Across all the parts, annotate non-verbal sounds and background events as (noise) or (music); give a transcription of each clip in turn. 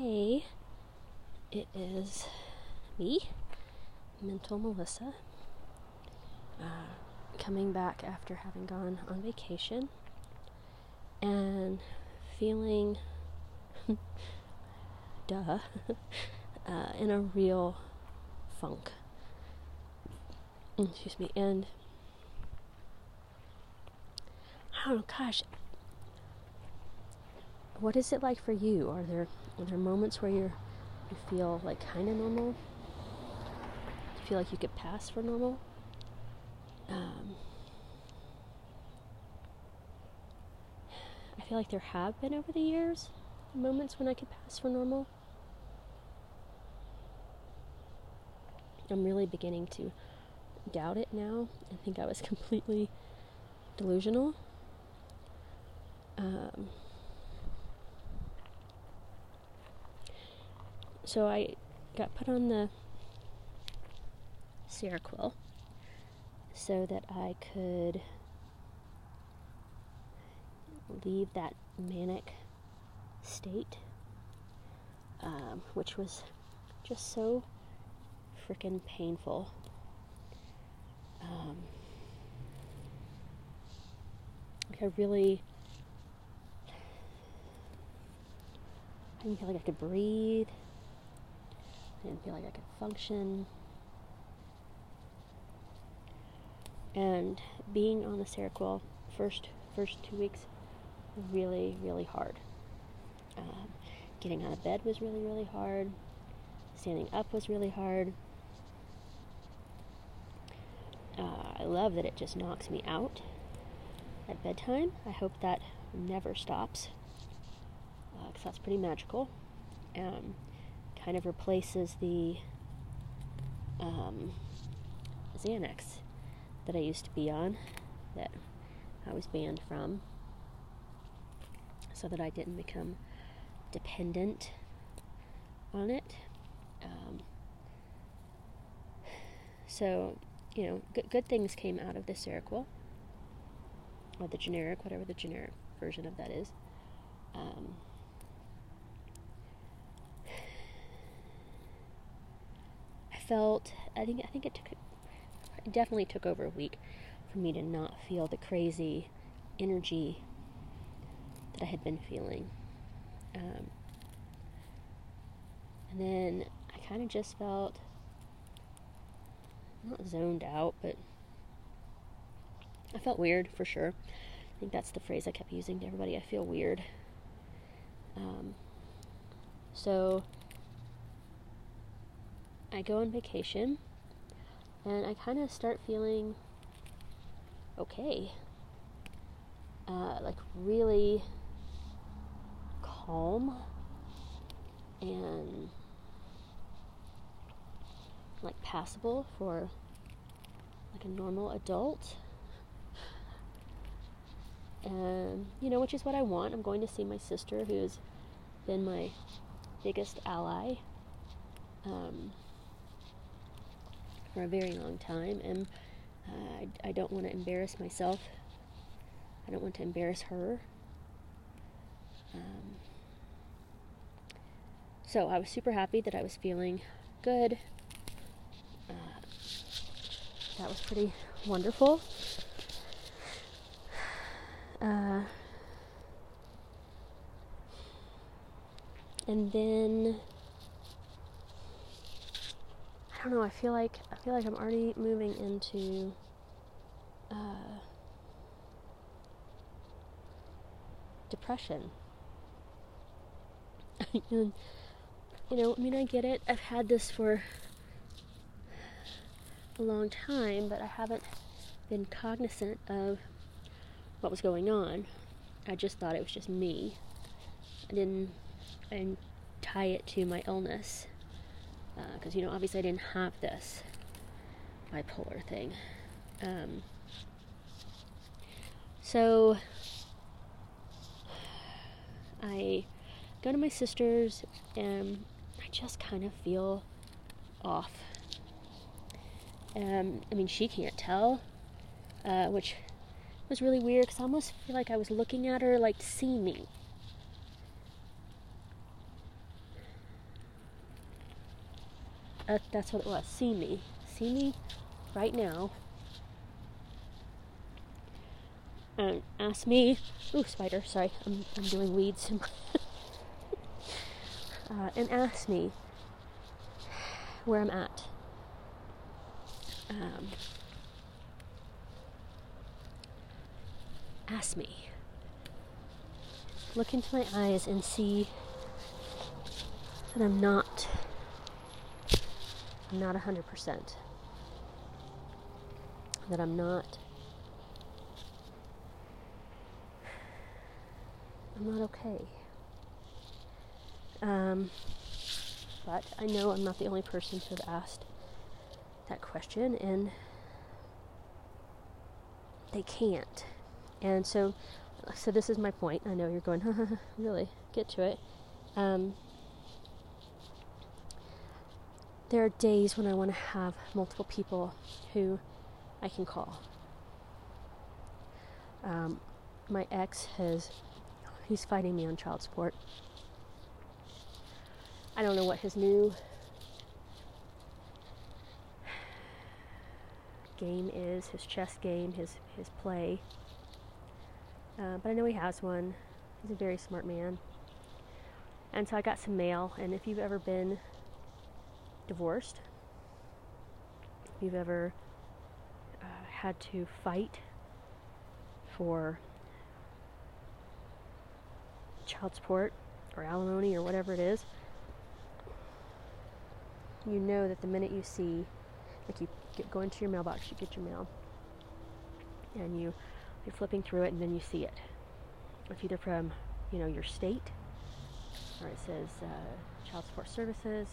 Hey, it is me, Mental Melissa, uh, coming back after having gone on vacation and feeling, (laughs) duh, (laughs) uh, in a real funk. Excuse me, and oh gosh, what is it like for you? Are there are there moments where you're you feel like kind of normal? You feel like you could pass for normal? Um, I feel like there have been over the years moments when I could pass for normal. I'm really beginning to doubt it now. I think I was (laughs) completely delusional. Um, so I got put on the Seroquel so that I could leave that manic state, um, which was just so freaking painful. Um, like I really, I didn't feel like I could breathe. I didn't feel like I could function. And being on the Seroquel first first two weeks really really hard. Um, getting out of bed was really really hard. Standing up was really hard. Uh, I love that it just knocks me out at bedtime. I hope that never stops because uh, that's pretty magical. Um, kind of replaces the um, Xanax that I used to be on, that I was banned from, so that I didn't become dependent on it. Um, so, you know, good, good things came out of the Seroquel, or the generic, whatever the generic version of that is. Um, felt I think I think it took it definitely took over a week for me to not feel the crazy energy that I had been feeling. Um, and then I kind of just felt not zoned out, but I felt weird for sure. I think that's the phrase I kept using to everybody. I feel weird. Um, so I go on vacation and I kind of start feeling okay. Uh, like really calm and like passable for like a normal adult. And you know, which is what I want. I'm going to see my sister who's been my biggest ally. Um, for a very long time, and uh, I, I don't want to embarrass myself. I don't want to embarrass her. Um, so I was super happy that I was feeling good. Uh, that was pretty wonderful. Uh, and then I don't know. I feel like I feel like I'm already moving into uh, depression. (laughs) you know, I mean, I get it. I've had this for a long time, but I haven't been cognizant of what was going on. I just thought it was just me. I didn't, I didn't tie it to my illness because uh, you know obviously I didn't have this bipolar thing. Um, so I go to my sister's and I just kind of feel off. Um, I mean, she can't tell, uh, which was really weird because I almost feel like I was looking at her like to see me. Uh, that's what it was. See me. See me right now. And ask me. Ooh, spider. Sorry, I'm, I'm doing weeds. (laughs) uh, and ask me where I'm at. Um, ask me. Look into my eyes and see that I'm not not 100%. That I'm not I'm not okay. Um, but I know I'm not the only person to have asked that question, and they can't. And so, so this is my point. I know you're going, (laughs) really, get to it. Um, there are days when I want to have multiple people who I can call. Um, my ex has, he's fighting me on child support. I don't know what his new game is, his chess game, his, his play. Uh, but I know he has one. He's a very smart man. And so I got some mail, and if you've ever been divorced, if you've ever uh, had to fight for child support or alimony or whatever it is, you know that the minute you see, like you get, go into your mailbox, you get your mail, and you you're flipping through it, and then you see it. It's either from you know your state, or it says uh, child support services,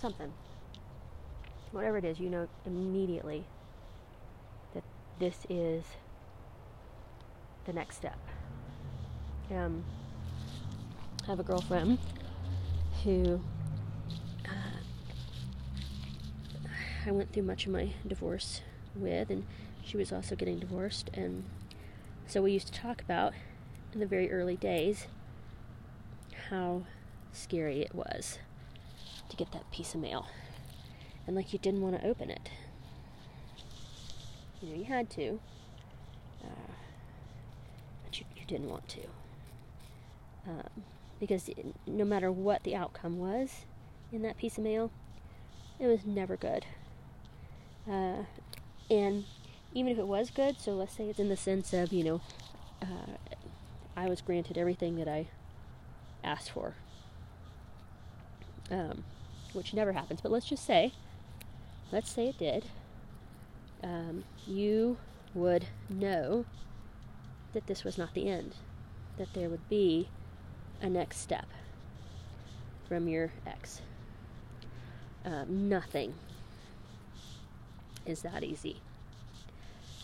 something. Whatever it is, you know immediately that this is the next step. Um, I have a girlfriend who I went through much of my divorce with, and she was also getting divorced. And so we used to talk about in the very early days how scary it was to get that piece of mail. And like you didn't want to open it. You know, you had to, uh, but you, you didn't want to. Um, because it, no matter what the outcome was in that piece of mail, it was never good. Uh, and even if it was good, so let's say it's in the sense of, you know, uh, I was granted everything that I asked for, um, which never happens, but let's just say, let's say it did, um, you would know that this was not the end, that there would be a next step from your ex. Uh, nothing is that easy.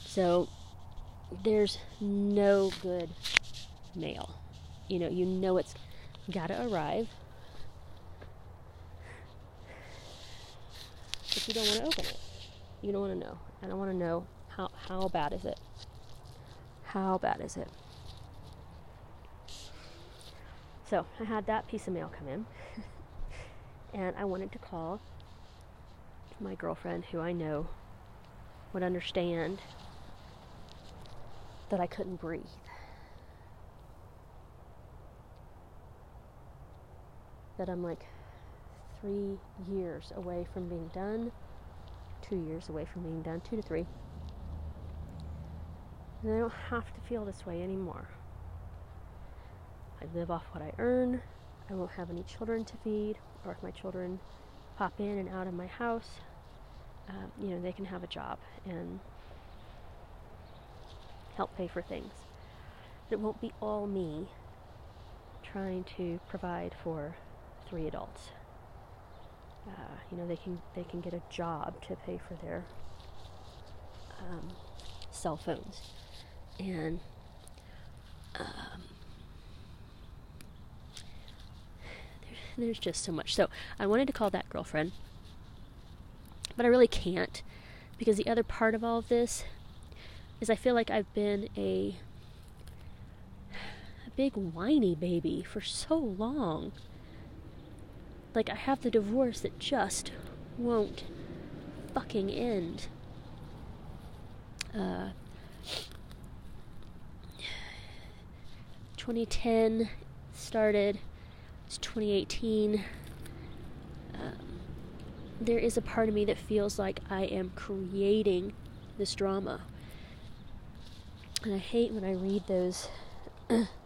So there's no good mail. You know, you know it's got to arrive. You don't want to open it. You don't want to know. And I want to know how how bad is it? How bad is it? So I had that piece of mail come in, (laughs) and I wanted to call my girlfriend, who I know would understand that I couldn't breathe. That I'm like three years away from being done, two years away from being done, two to three. And I don't have to feel this way anymore. I live off what I earn. I won't have any children to feed, or if my children pop in and out of my house, um, you know, they can have a job and help pay for things. But It won't be all me trying to provide for three adults. Uh, you know, they can they can get a job to pay for their um, cell phones, and um, there's just so much. So I wanted to call that girlfriend but I really can't because the other part of all of this is I feel like I've been a a big whiny baby for so long. Like I have the divorce that just won't fucking end. Uh, 2010 started. It's 2018. Um, there is a part of me that feels like I am creating this drama. And I hate when I read those (clears throat)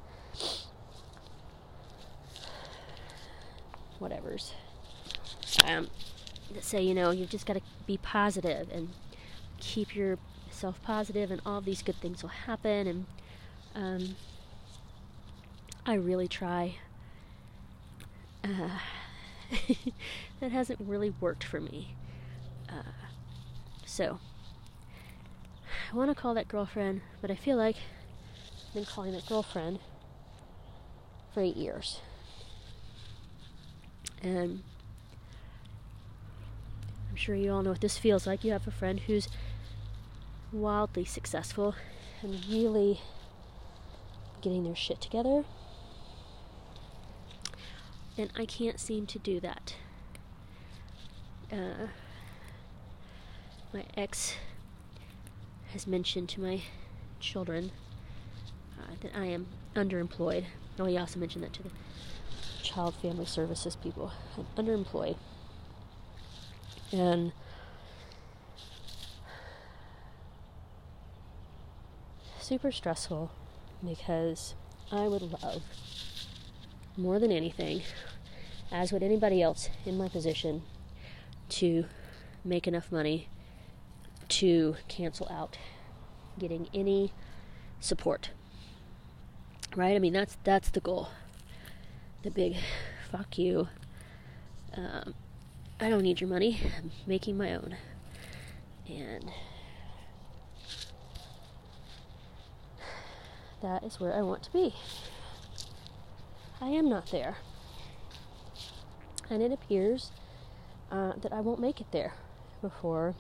whatevers. Um, that say, you know, you've just got to be positive and keep yourself positive, and all these good things will happen. And um, I really try. Uh, (laughs) that hasn't really worked for me. Uh, so, I want to call that girlfriend, but I feel like I've been calling that girlfriend for eight years. And I'm sure you all know what this feels like. You have a friend who's wildly successful and really getting their shit together. And I can't seem to do that. Uh, my ex has mentioned to my children uh, that I am underemployed. Oh, he also mentioned that to the child family services people. I'm underemployed. And super stressful because I would love more than anything, as would anybody else in my position, to make enough money to cancel out getting any support. Right? I mean that's that's the goal. The big fuck you. Um, I don't need your money. I'm making my own. And that is where I want to be. I am not there. And it appears uh, that I won't make it there before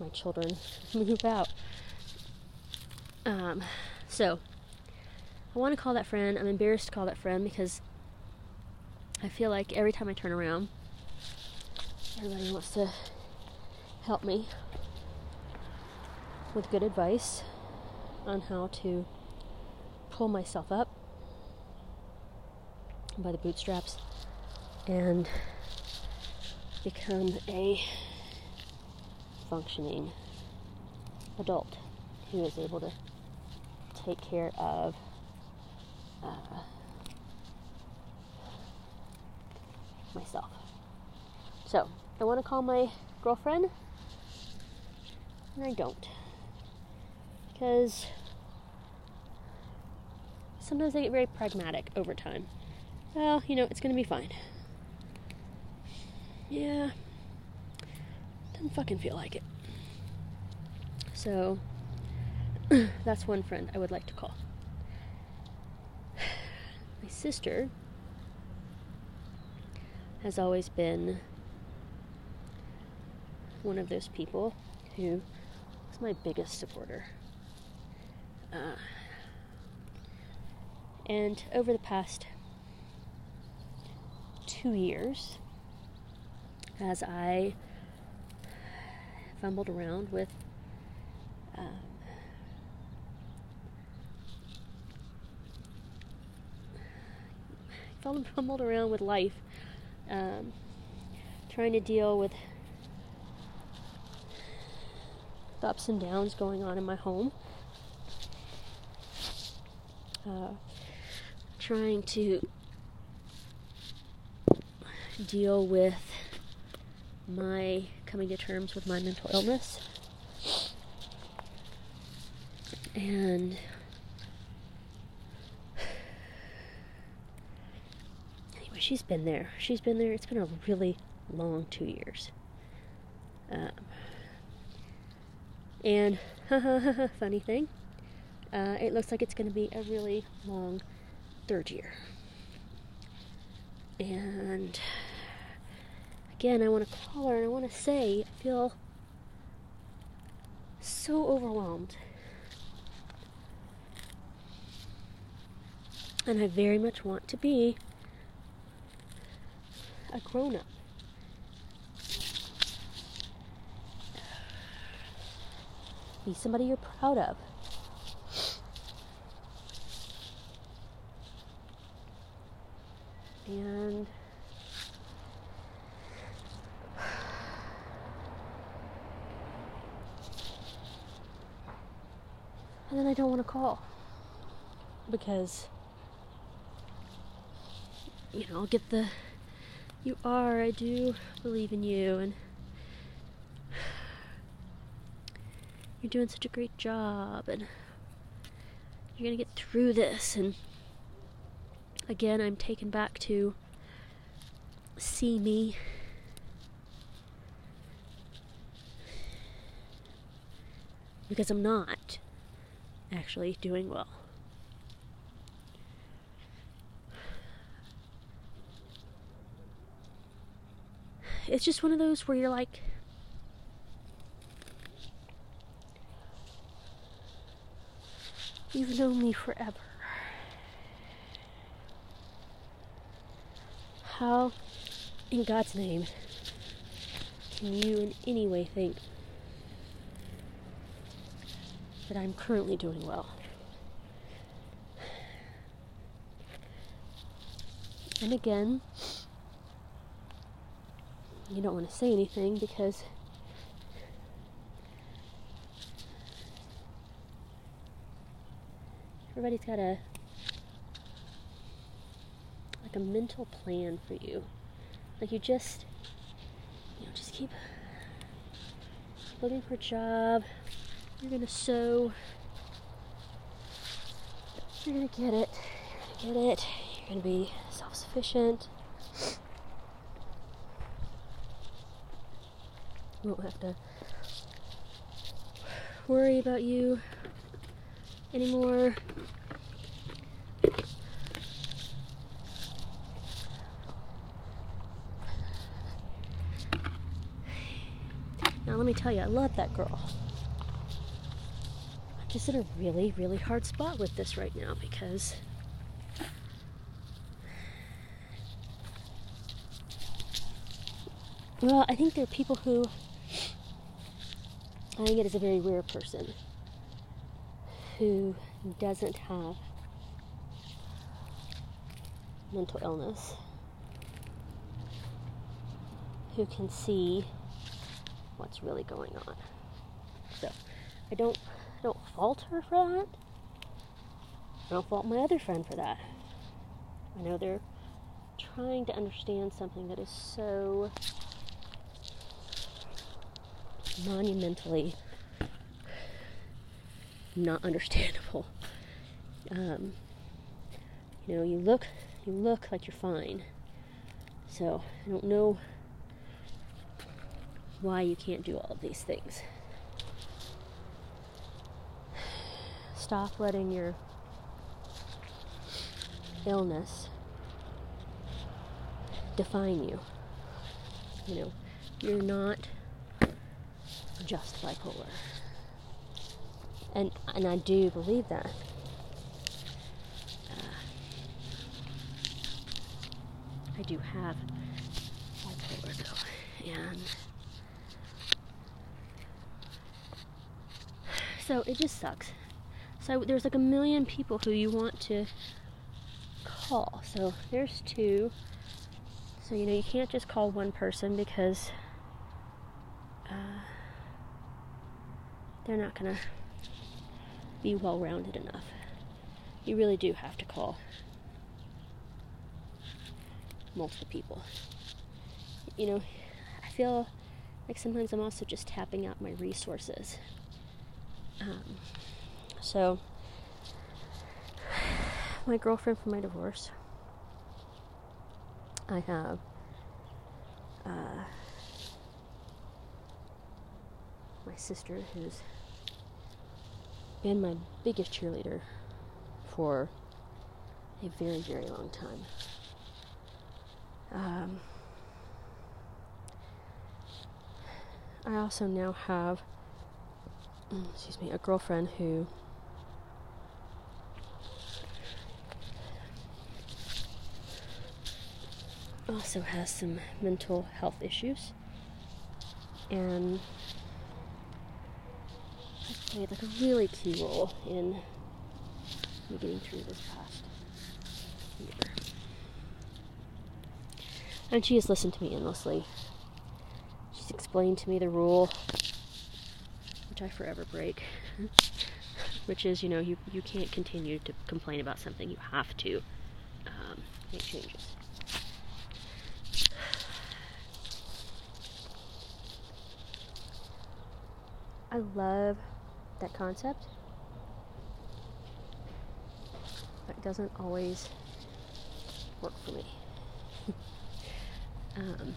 my children (laughs) move out. Um, so, I want to call that friend. I'm embarrassed to call that friend because I feel like every time I turn around, everybody wants to help me with good advice on how to pull myself up by the bootstraps and become a functioning adult who is able to take care of uh, myself. So, I want to call my girlfriend, and I don't. Because sometimes I get very pragmatic over time. Well, you know, it's to be fine. Yeah, doesn't fucking feel like it. So, (clears throat) that's one friend I would like to call. My sister has always been one of those people who is my biggest supporter. Uh, and over the past two years, as I fumbled around with um, fumbled (laughs) around with life, um, trying to deal with the ups and downs going on in my home. Uh, trying to deal with my coming to terms with my mental illness. And anyway, she's been there. She's been there. It's been a really long two years. Um, and (laughs) funny thing, uh, it looks like it's going to be a really long third year. And again, I want to call her and I want to say, I feel so overwhelmed. And I very much want to be a grown up. Be somebody you're proud of. And (sighs) and then I don't want to call because you know, I'll get the you are, I do believe in you and you're doing such a great job and you're to get through this and again I'm taken back to see me because I'm not actually doing well. It's just one of those where you're like, you've known me forever. How, in God's name, can you in any way think that I'm currently doing well. And again, you don't want to say anything because everybody's got a like a mental plan for you. Like you just you know, just keep looking for a job, you're gonna sew. You're gonna get it. You're gonna get it. You're gonna be self sufficient. You won't have to worry about you anymore. Now, let me tell you, I love that girl I'm just in a really, really hard spot with this right now because well, I think there are people who I think it is a very rare person who doesn't have mental illness, who can see what's really going on. So I don't I don't fault her for that. I don't fault my other friend for that. I know they're trying to understand something that is so monumentally not understandable. Um, you know, you look, you look like you're fine. So I don't know why you can't do all of these things. stop letting your illness define you. You know, you're not just bipolar. And and I do believe that. Uh, I do have bipolar though. And so it just sucks so there's like a million people who you want to call. So there's two. So you know you can't just call one person because uh, they're not gonna be well rounded enough. You really do have to call multiple people. You know, I feel like sometimes I'm also just tapping out my resources. Um, so, my girlfriend from my divorce, I have uh, my sister, who's been my biggest cheerleader for a very, very long time. Um, I also now have, excuse me, a girlfriend who also has some mental health issues. And played like a really key role in me getting through this past year. And she has listened to me endlessly. She's explained to me the rule, which I forever break, (laughs) which is, you know, you, you can't continue to complain about something. You have to um, make changes. I love that concept, but it doesn't always work for me. (laughs) um,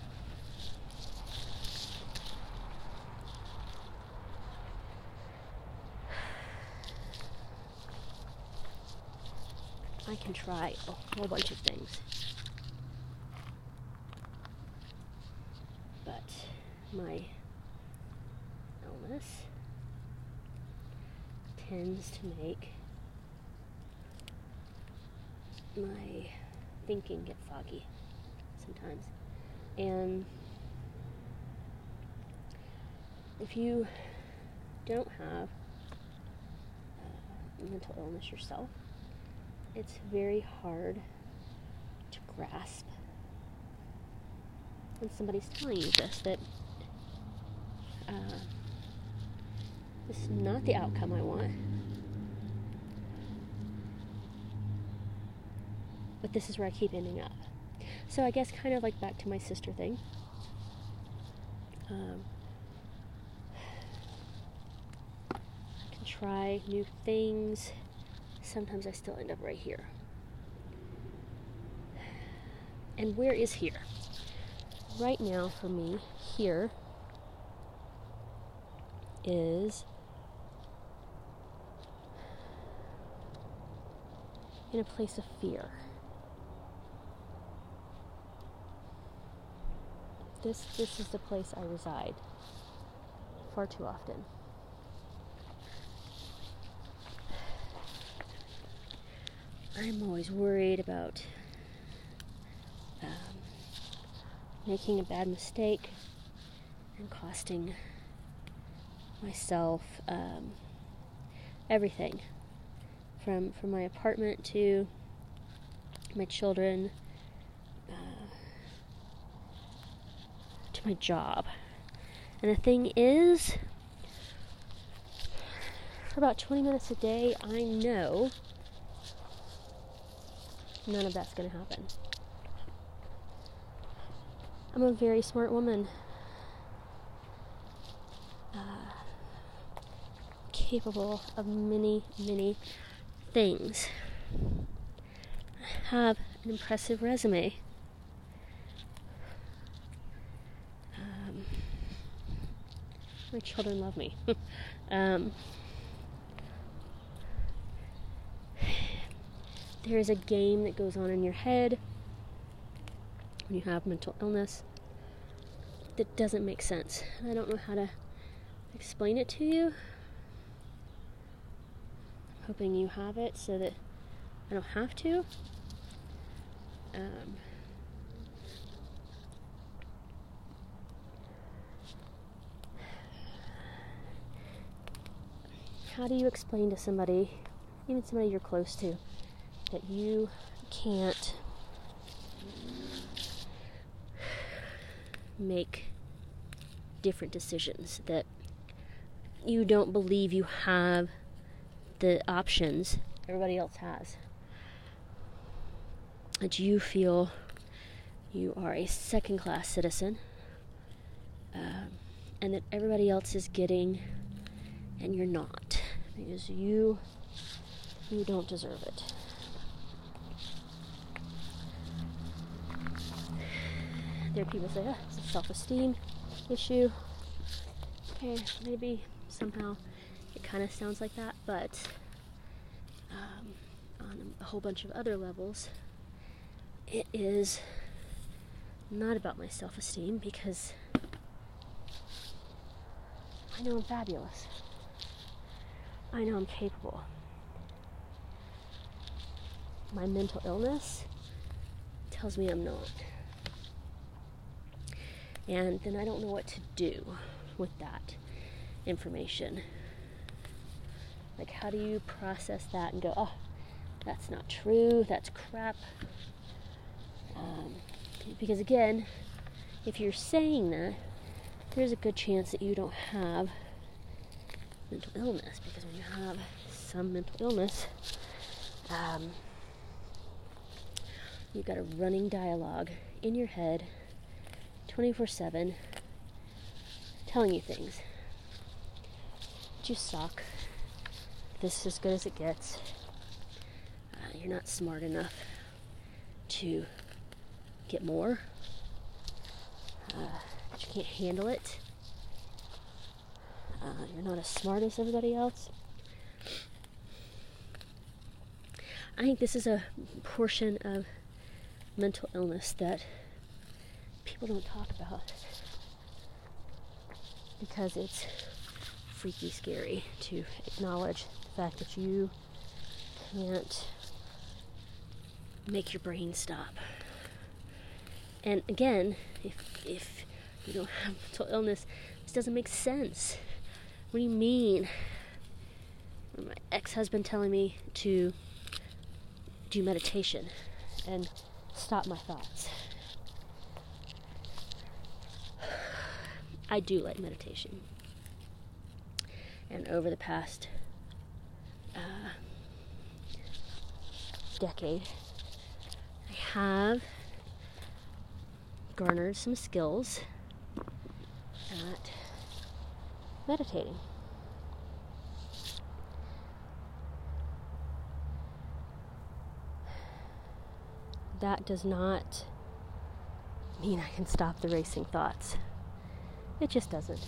I can try a whole bunch of things. But my illness tends to make my thinking get foggy sometimes. And if you don't have uh, mental illness yourself, it's very hard to grasp when somebody's telling you this that uh, this is not the outcome I want. But this is where I keep ending up. So I guess kind of like back to my sister thing. Um, I can try new things. Sometimes I still end up right here. And where is here? Right now, for me, here is in a place of fear. This this is the place I reside far too often. I'm always worried about um, making a bad mistake and costing myself um, everything from from my apartment to my children uh, to my job. And the thing is, for about 20 minutes a day, I know none of that's going to happen. I'm a very smart woman. Uh, capable of many, many things. I have an impressive resume. Um, my children love me. (laughs) um, there is a game that goes on in your head when you have mental illness that doesn't make sense. I don't know how to explain it to you I'm hoping you have it so that I don't have to. Um, how do you explain to somebody, even somebody you're close to, that you can't make different decisions, that you don't believe you have the options everybody else has. That you feel you are a second class citizen uh, and that everybody else is getting and you're not because you you don't deserve it. There are people say, oh, it's a self-esteem issue. Okay, maybe somehow it kind of sounds like that, but um, on a whole bunch of other levels, it is not about my self esteem because I know I'm fabulous. I know I'm capable. My mental illness tells me I'm not. And then I don't know what to do with that information. Like, how do you process that and go, oh, that's not true, that's crap? Um, because again, if you're saying that, there's a good chance that you don't have mental illness. Because when you have some mental illness, um, you've got a running dialogue in your head 24 7 telling you things. You suck. This is as good as it gets. Uh, you're not smart enough to get more. Uh, you can't handle it. Uh, you're not as smart as everybody else. I think this is a portion of mental illness that people don't talk about because it's freaky scary to acknowledge the fact that you can't make your brain stop. And again, if if you don't have mental illness, this doesn't make sense. What do you mean? My ex-husband telling me to do meditation and stop my thoughts. I do like meditation. And over the past uh, decade, I have garnered some skills at meditating. That does not mean I can stop the racing thoughts. It just doesn't.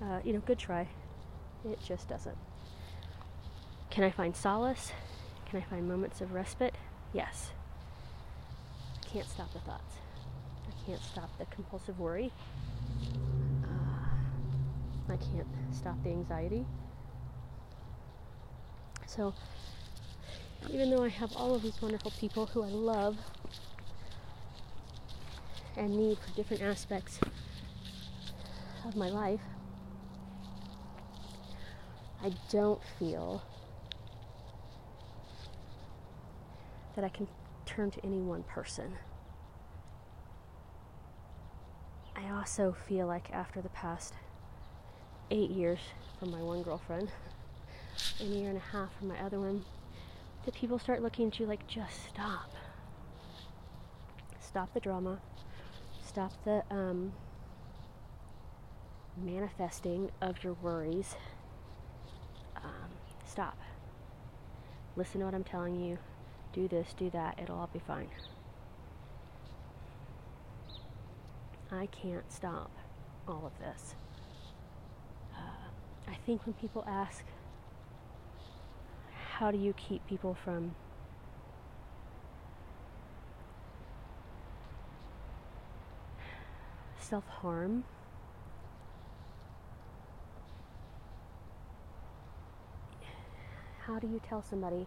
Uh, you know, good try. It just doesn't. Can I find solace? Can I find moments of respite? Yes. I can't stop the thoughts. I can't stop the compulsive worry. I can't stop the anxiety. So, even though I have all of these wonderful people who I love and need for different aspects of my life, I don't feel that I can turn to any one person. I also feel like after the past eight years from my one girlfriend, (laughs) and a year and a half from my other one, that people start looking at you like, just stop. Stop the drama. Stop the um, manifesting of your worries. Um, stop. Listen to what I'm telling you. Do this, do that. It'll all be fine. I can't stop all of this. I think when people ask, how do you keep people from self harm? How do you tell somebody,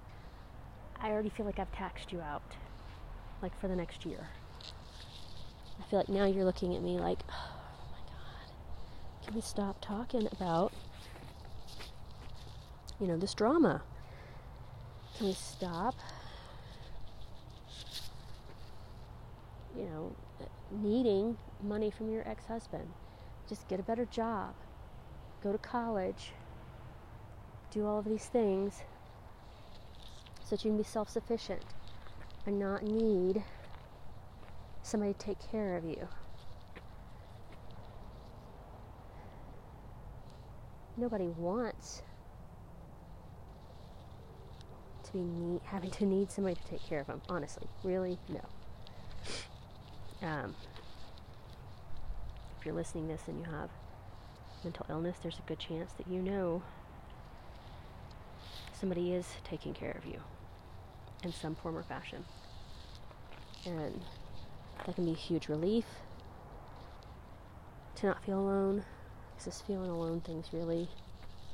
I already feel like I've taxed you out, like for the next year? I feel like now you're looking at me like, oh my God, can we stop talking about, you know, this drama? Can we stop, you know, needing money from your ex husband? Just get a better job, go to college, do all of these things so that you can be self sufficient and not need somebody to take care of you. Nobody wants to be need, having to need somebody to take care of them. Honestly, really, no. Um, if you're listening this and you have mental illness, there's a good chance that you know somebody is taking care of you in some form or fashion. And that can be a huge relief to not feel alone. Because this feeling alone thing's really,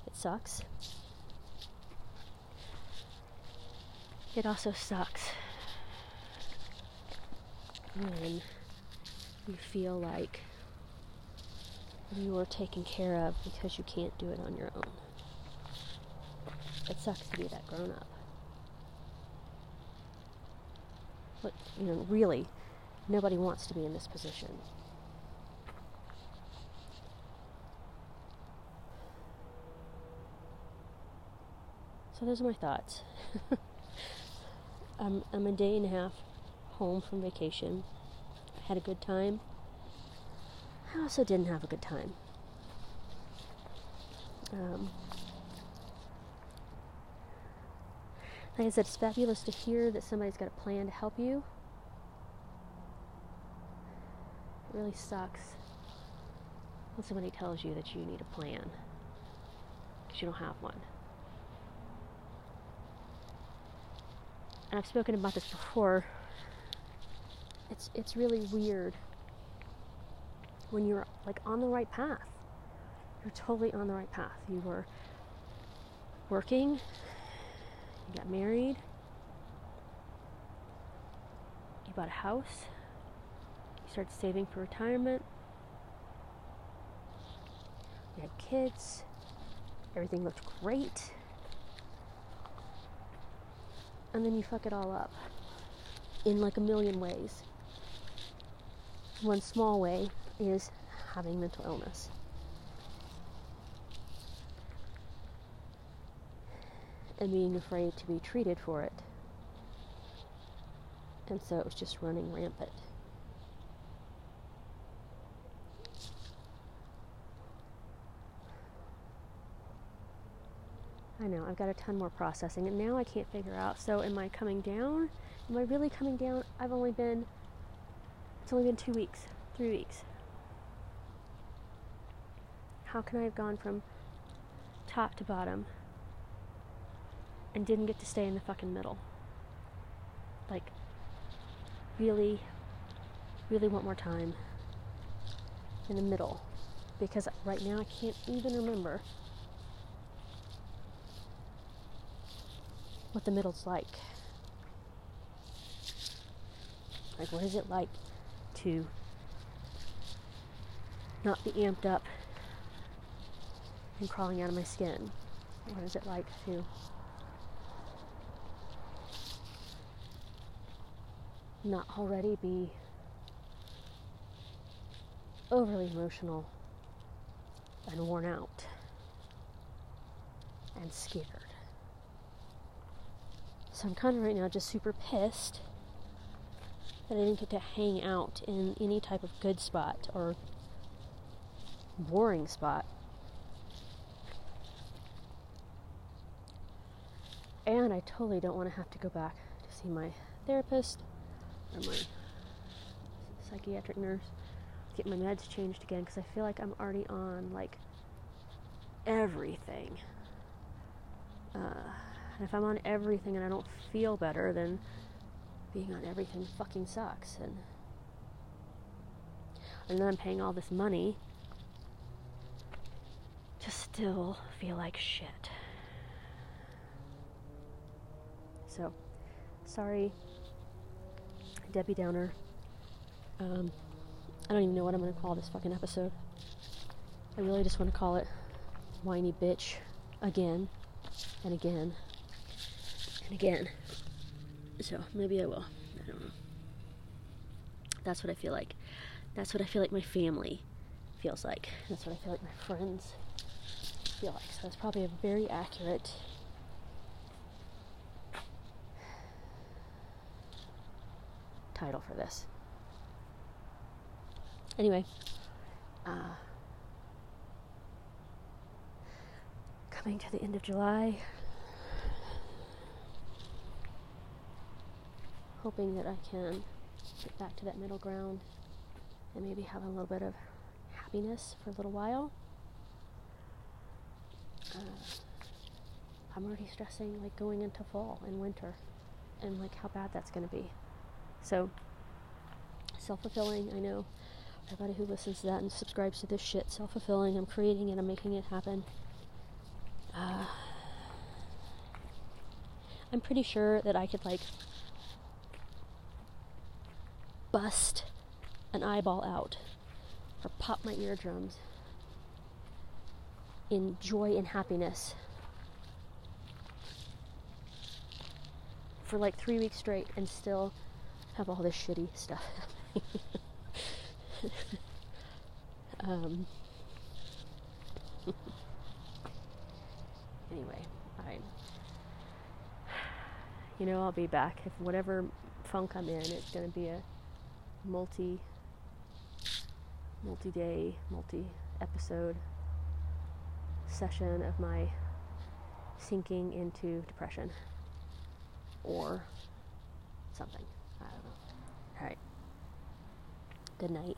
it sucks. It also sucks when you feel like you are taken care of because you can't do it on your own. It sucks to be that grown up. But, you know, really, nobody wants to be in this position. So those are my thoughts. (laughs) I'm, I'm a day and a half home from vacation. Had a good time. I also didn't have a good time. Um, like I said, it's fabulous to hear that somebody's got a plan to help you. It really sucks when somebody tells you that you need a plan because you don't have one. And I've spoken about this before. It's it's really weird when you're like on the right path. You're totally on the right path. You were working, you got married, you bought a house, you started saving for retirement, you had kids, everything looked great, and then you fuck it all up in like a million ways. One small way is having mental illness. And being afraid to be treated for it. And so it was just running rampant. I know, I've got a ton more processing, and now I can't figure out. So, am I coming down? Am I really coming down? I've only been, it's only been two weeks, three weeks. How can I have gone from top to bottom and didn't get to stay in the fucking middle? Like, really, really want more time in the middle because right now I can't even remember what the middle's like. Like, what is it like to not be amped up and crawling out of my skin? What is it like to not already be overly emotional and worn out and scared? So I'm kind of right now just super pissed that I didn't get to hang out in any type of good spot or boring spot. And I totally don't want to have to go back to see my therapist or my psychiatric nurse, get my meds changed again because I feel like I'm already on like everything. Uh, and if I'm on everything and I don't feel better, then being on everything fucking sucks. And and then I'm paying all this money to still feel like shit. So, sorry, Debbie Downer. Um, I don't even know what I'm going to call this fucking episode. I really just want to call it Whiny Bitch again and again again. So maybe I will. I don't know. That's what I feel like. That's what I feel like my family feels like. That's what I feel like my friends feel like. So that's probably a very accurate title for this. Anyway, uh, coming to the end of July, hoping that I can get back to that middle ground and maybe have a little bit of happiness for a little while. Uh, I'm already stressing like going into fall and winter and like how bad that's going to be. So, self fulfilling, I know everybody who listens to that and subscribes to this shit, self fulfilling. I'm creating it, I'm making it happen. Uh, I'm pretty sure that I could like bust an eyeball out or pop my eardrums in joy and happiness for like three weeks straight and still have all this shitty stuff. (laughs) um, (laughs) anyway, I, you know, I'll be back. If whatever funk I'm in, it's going to be a multi, multi day, multi episode session of my sinking into depression or something. I don't know. All right. Good night.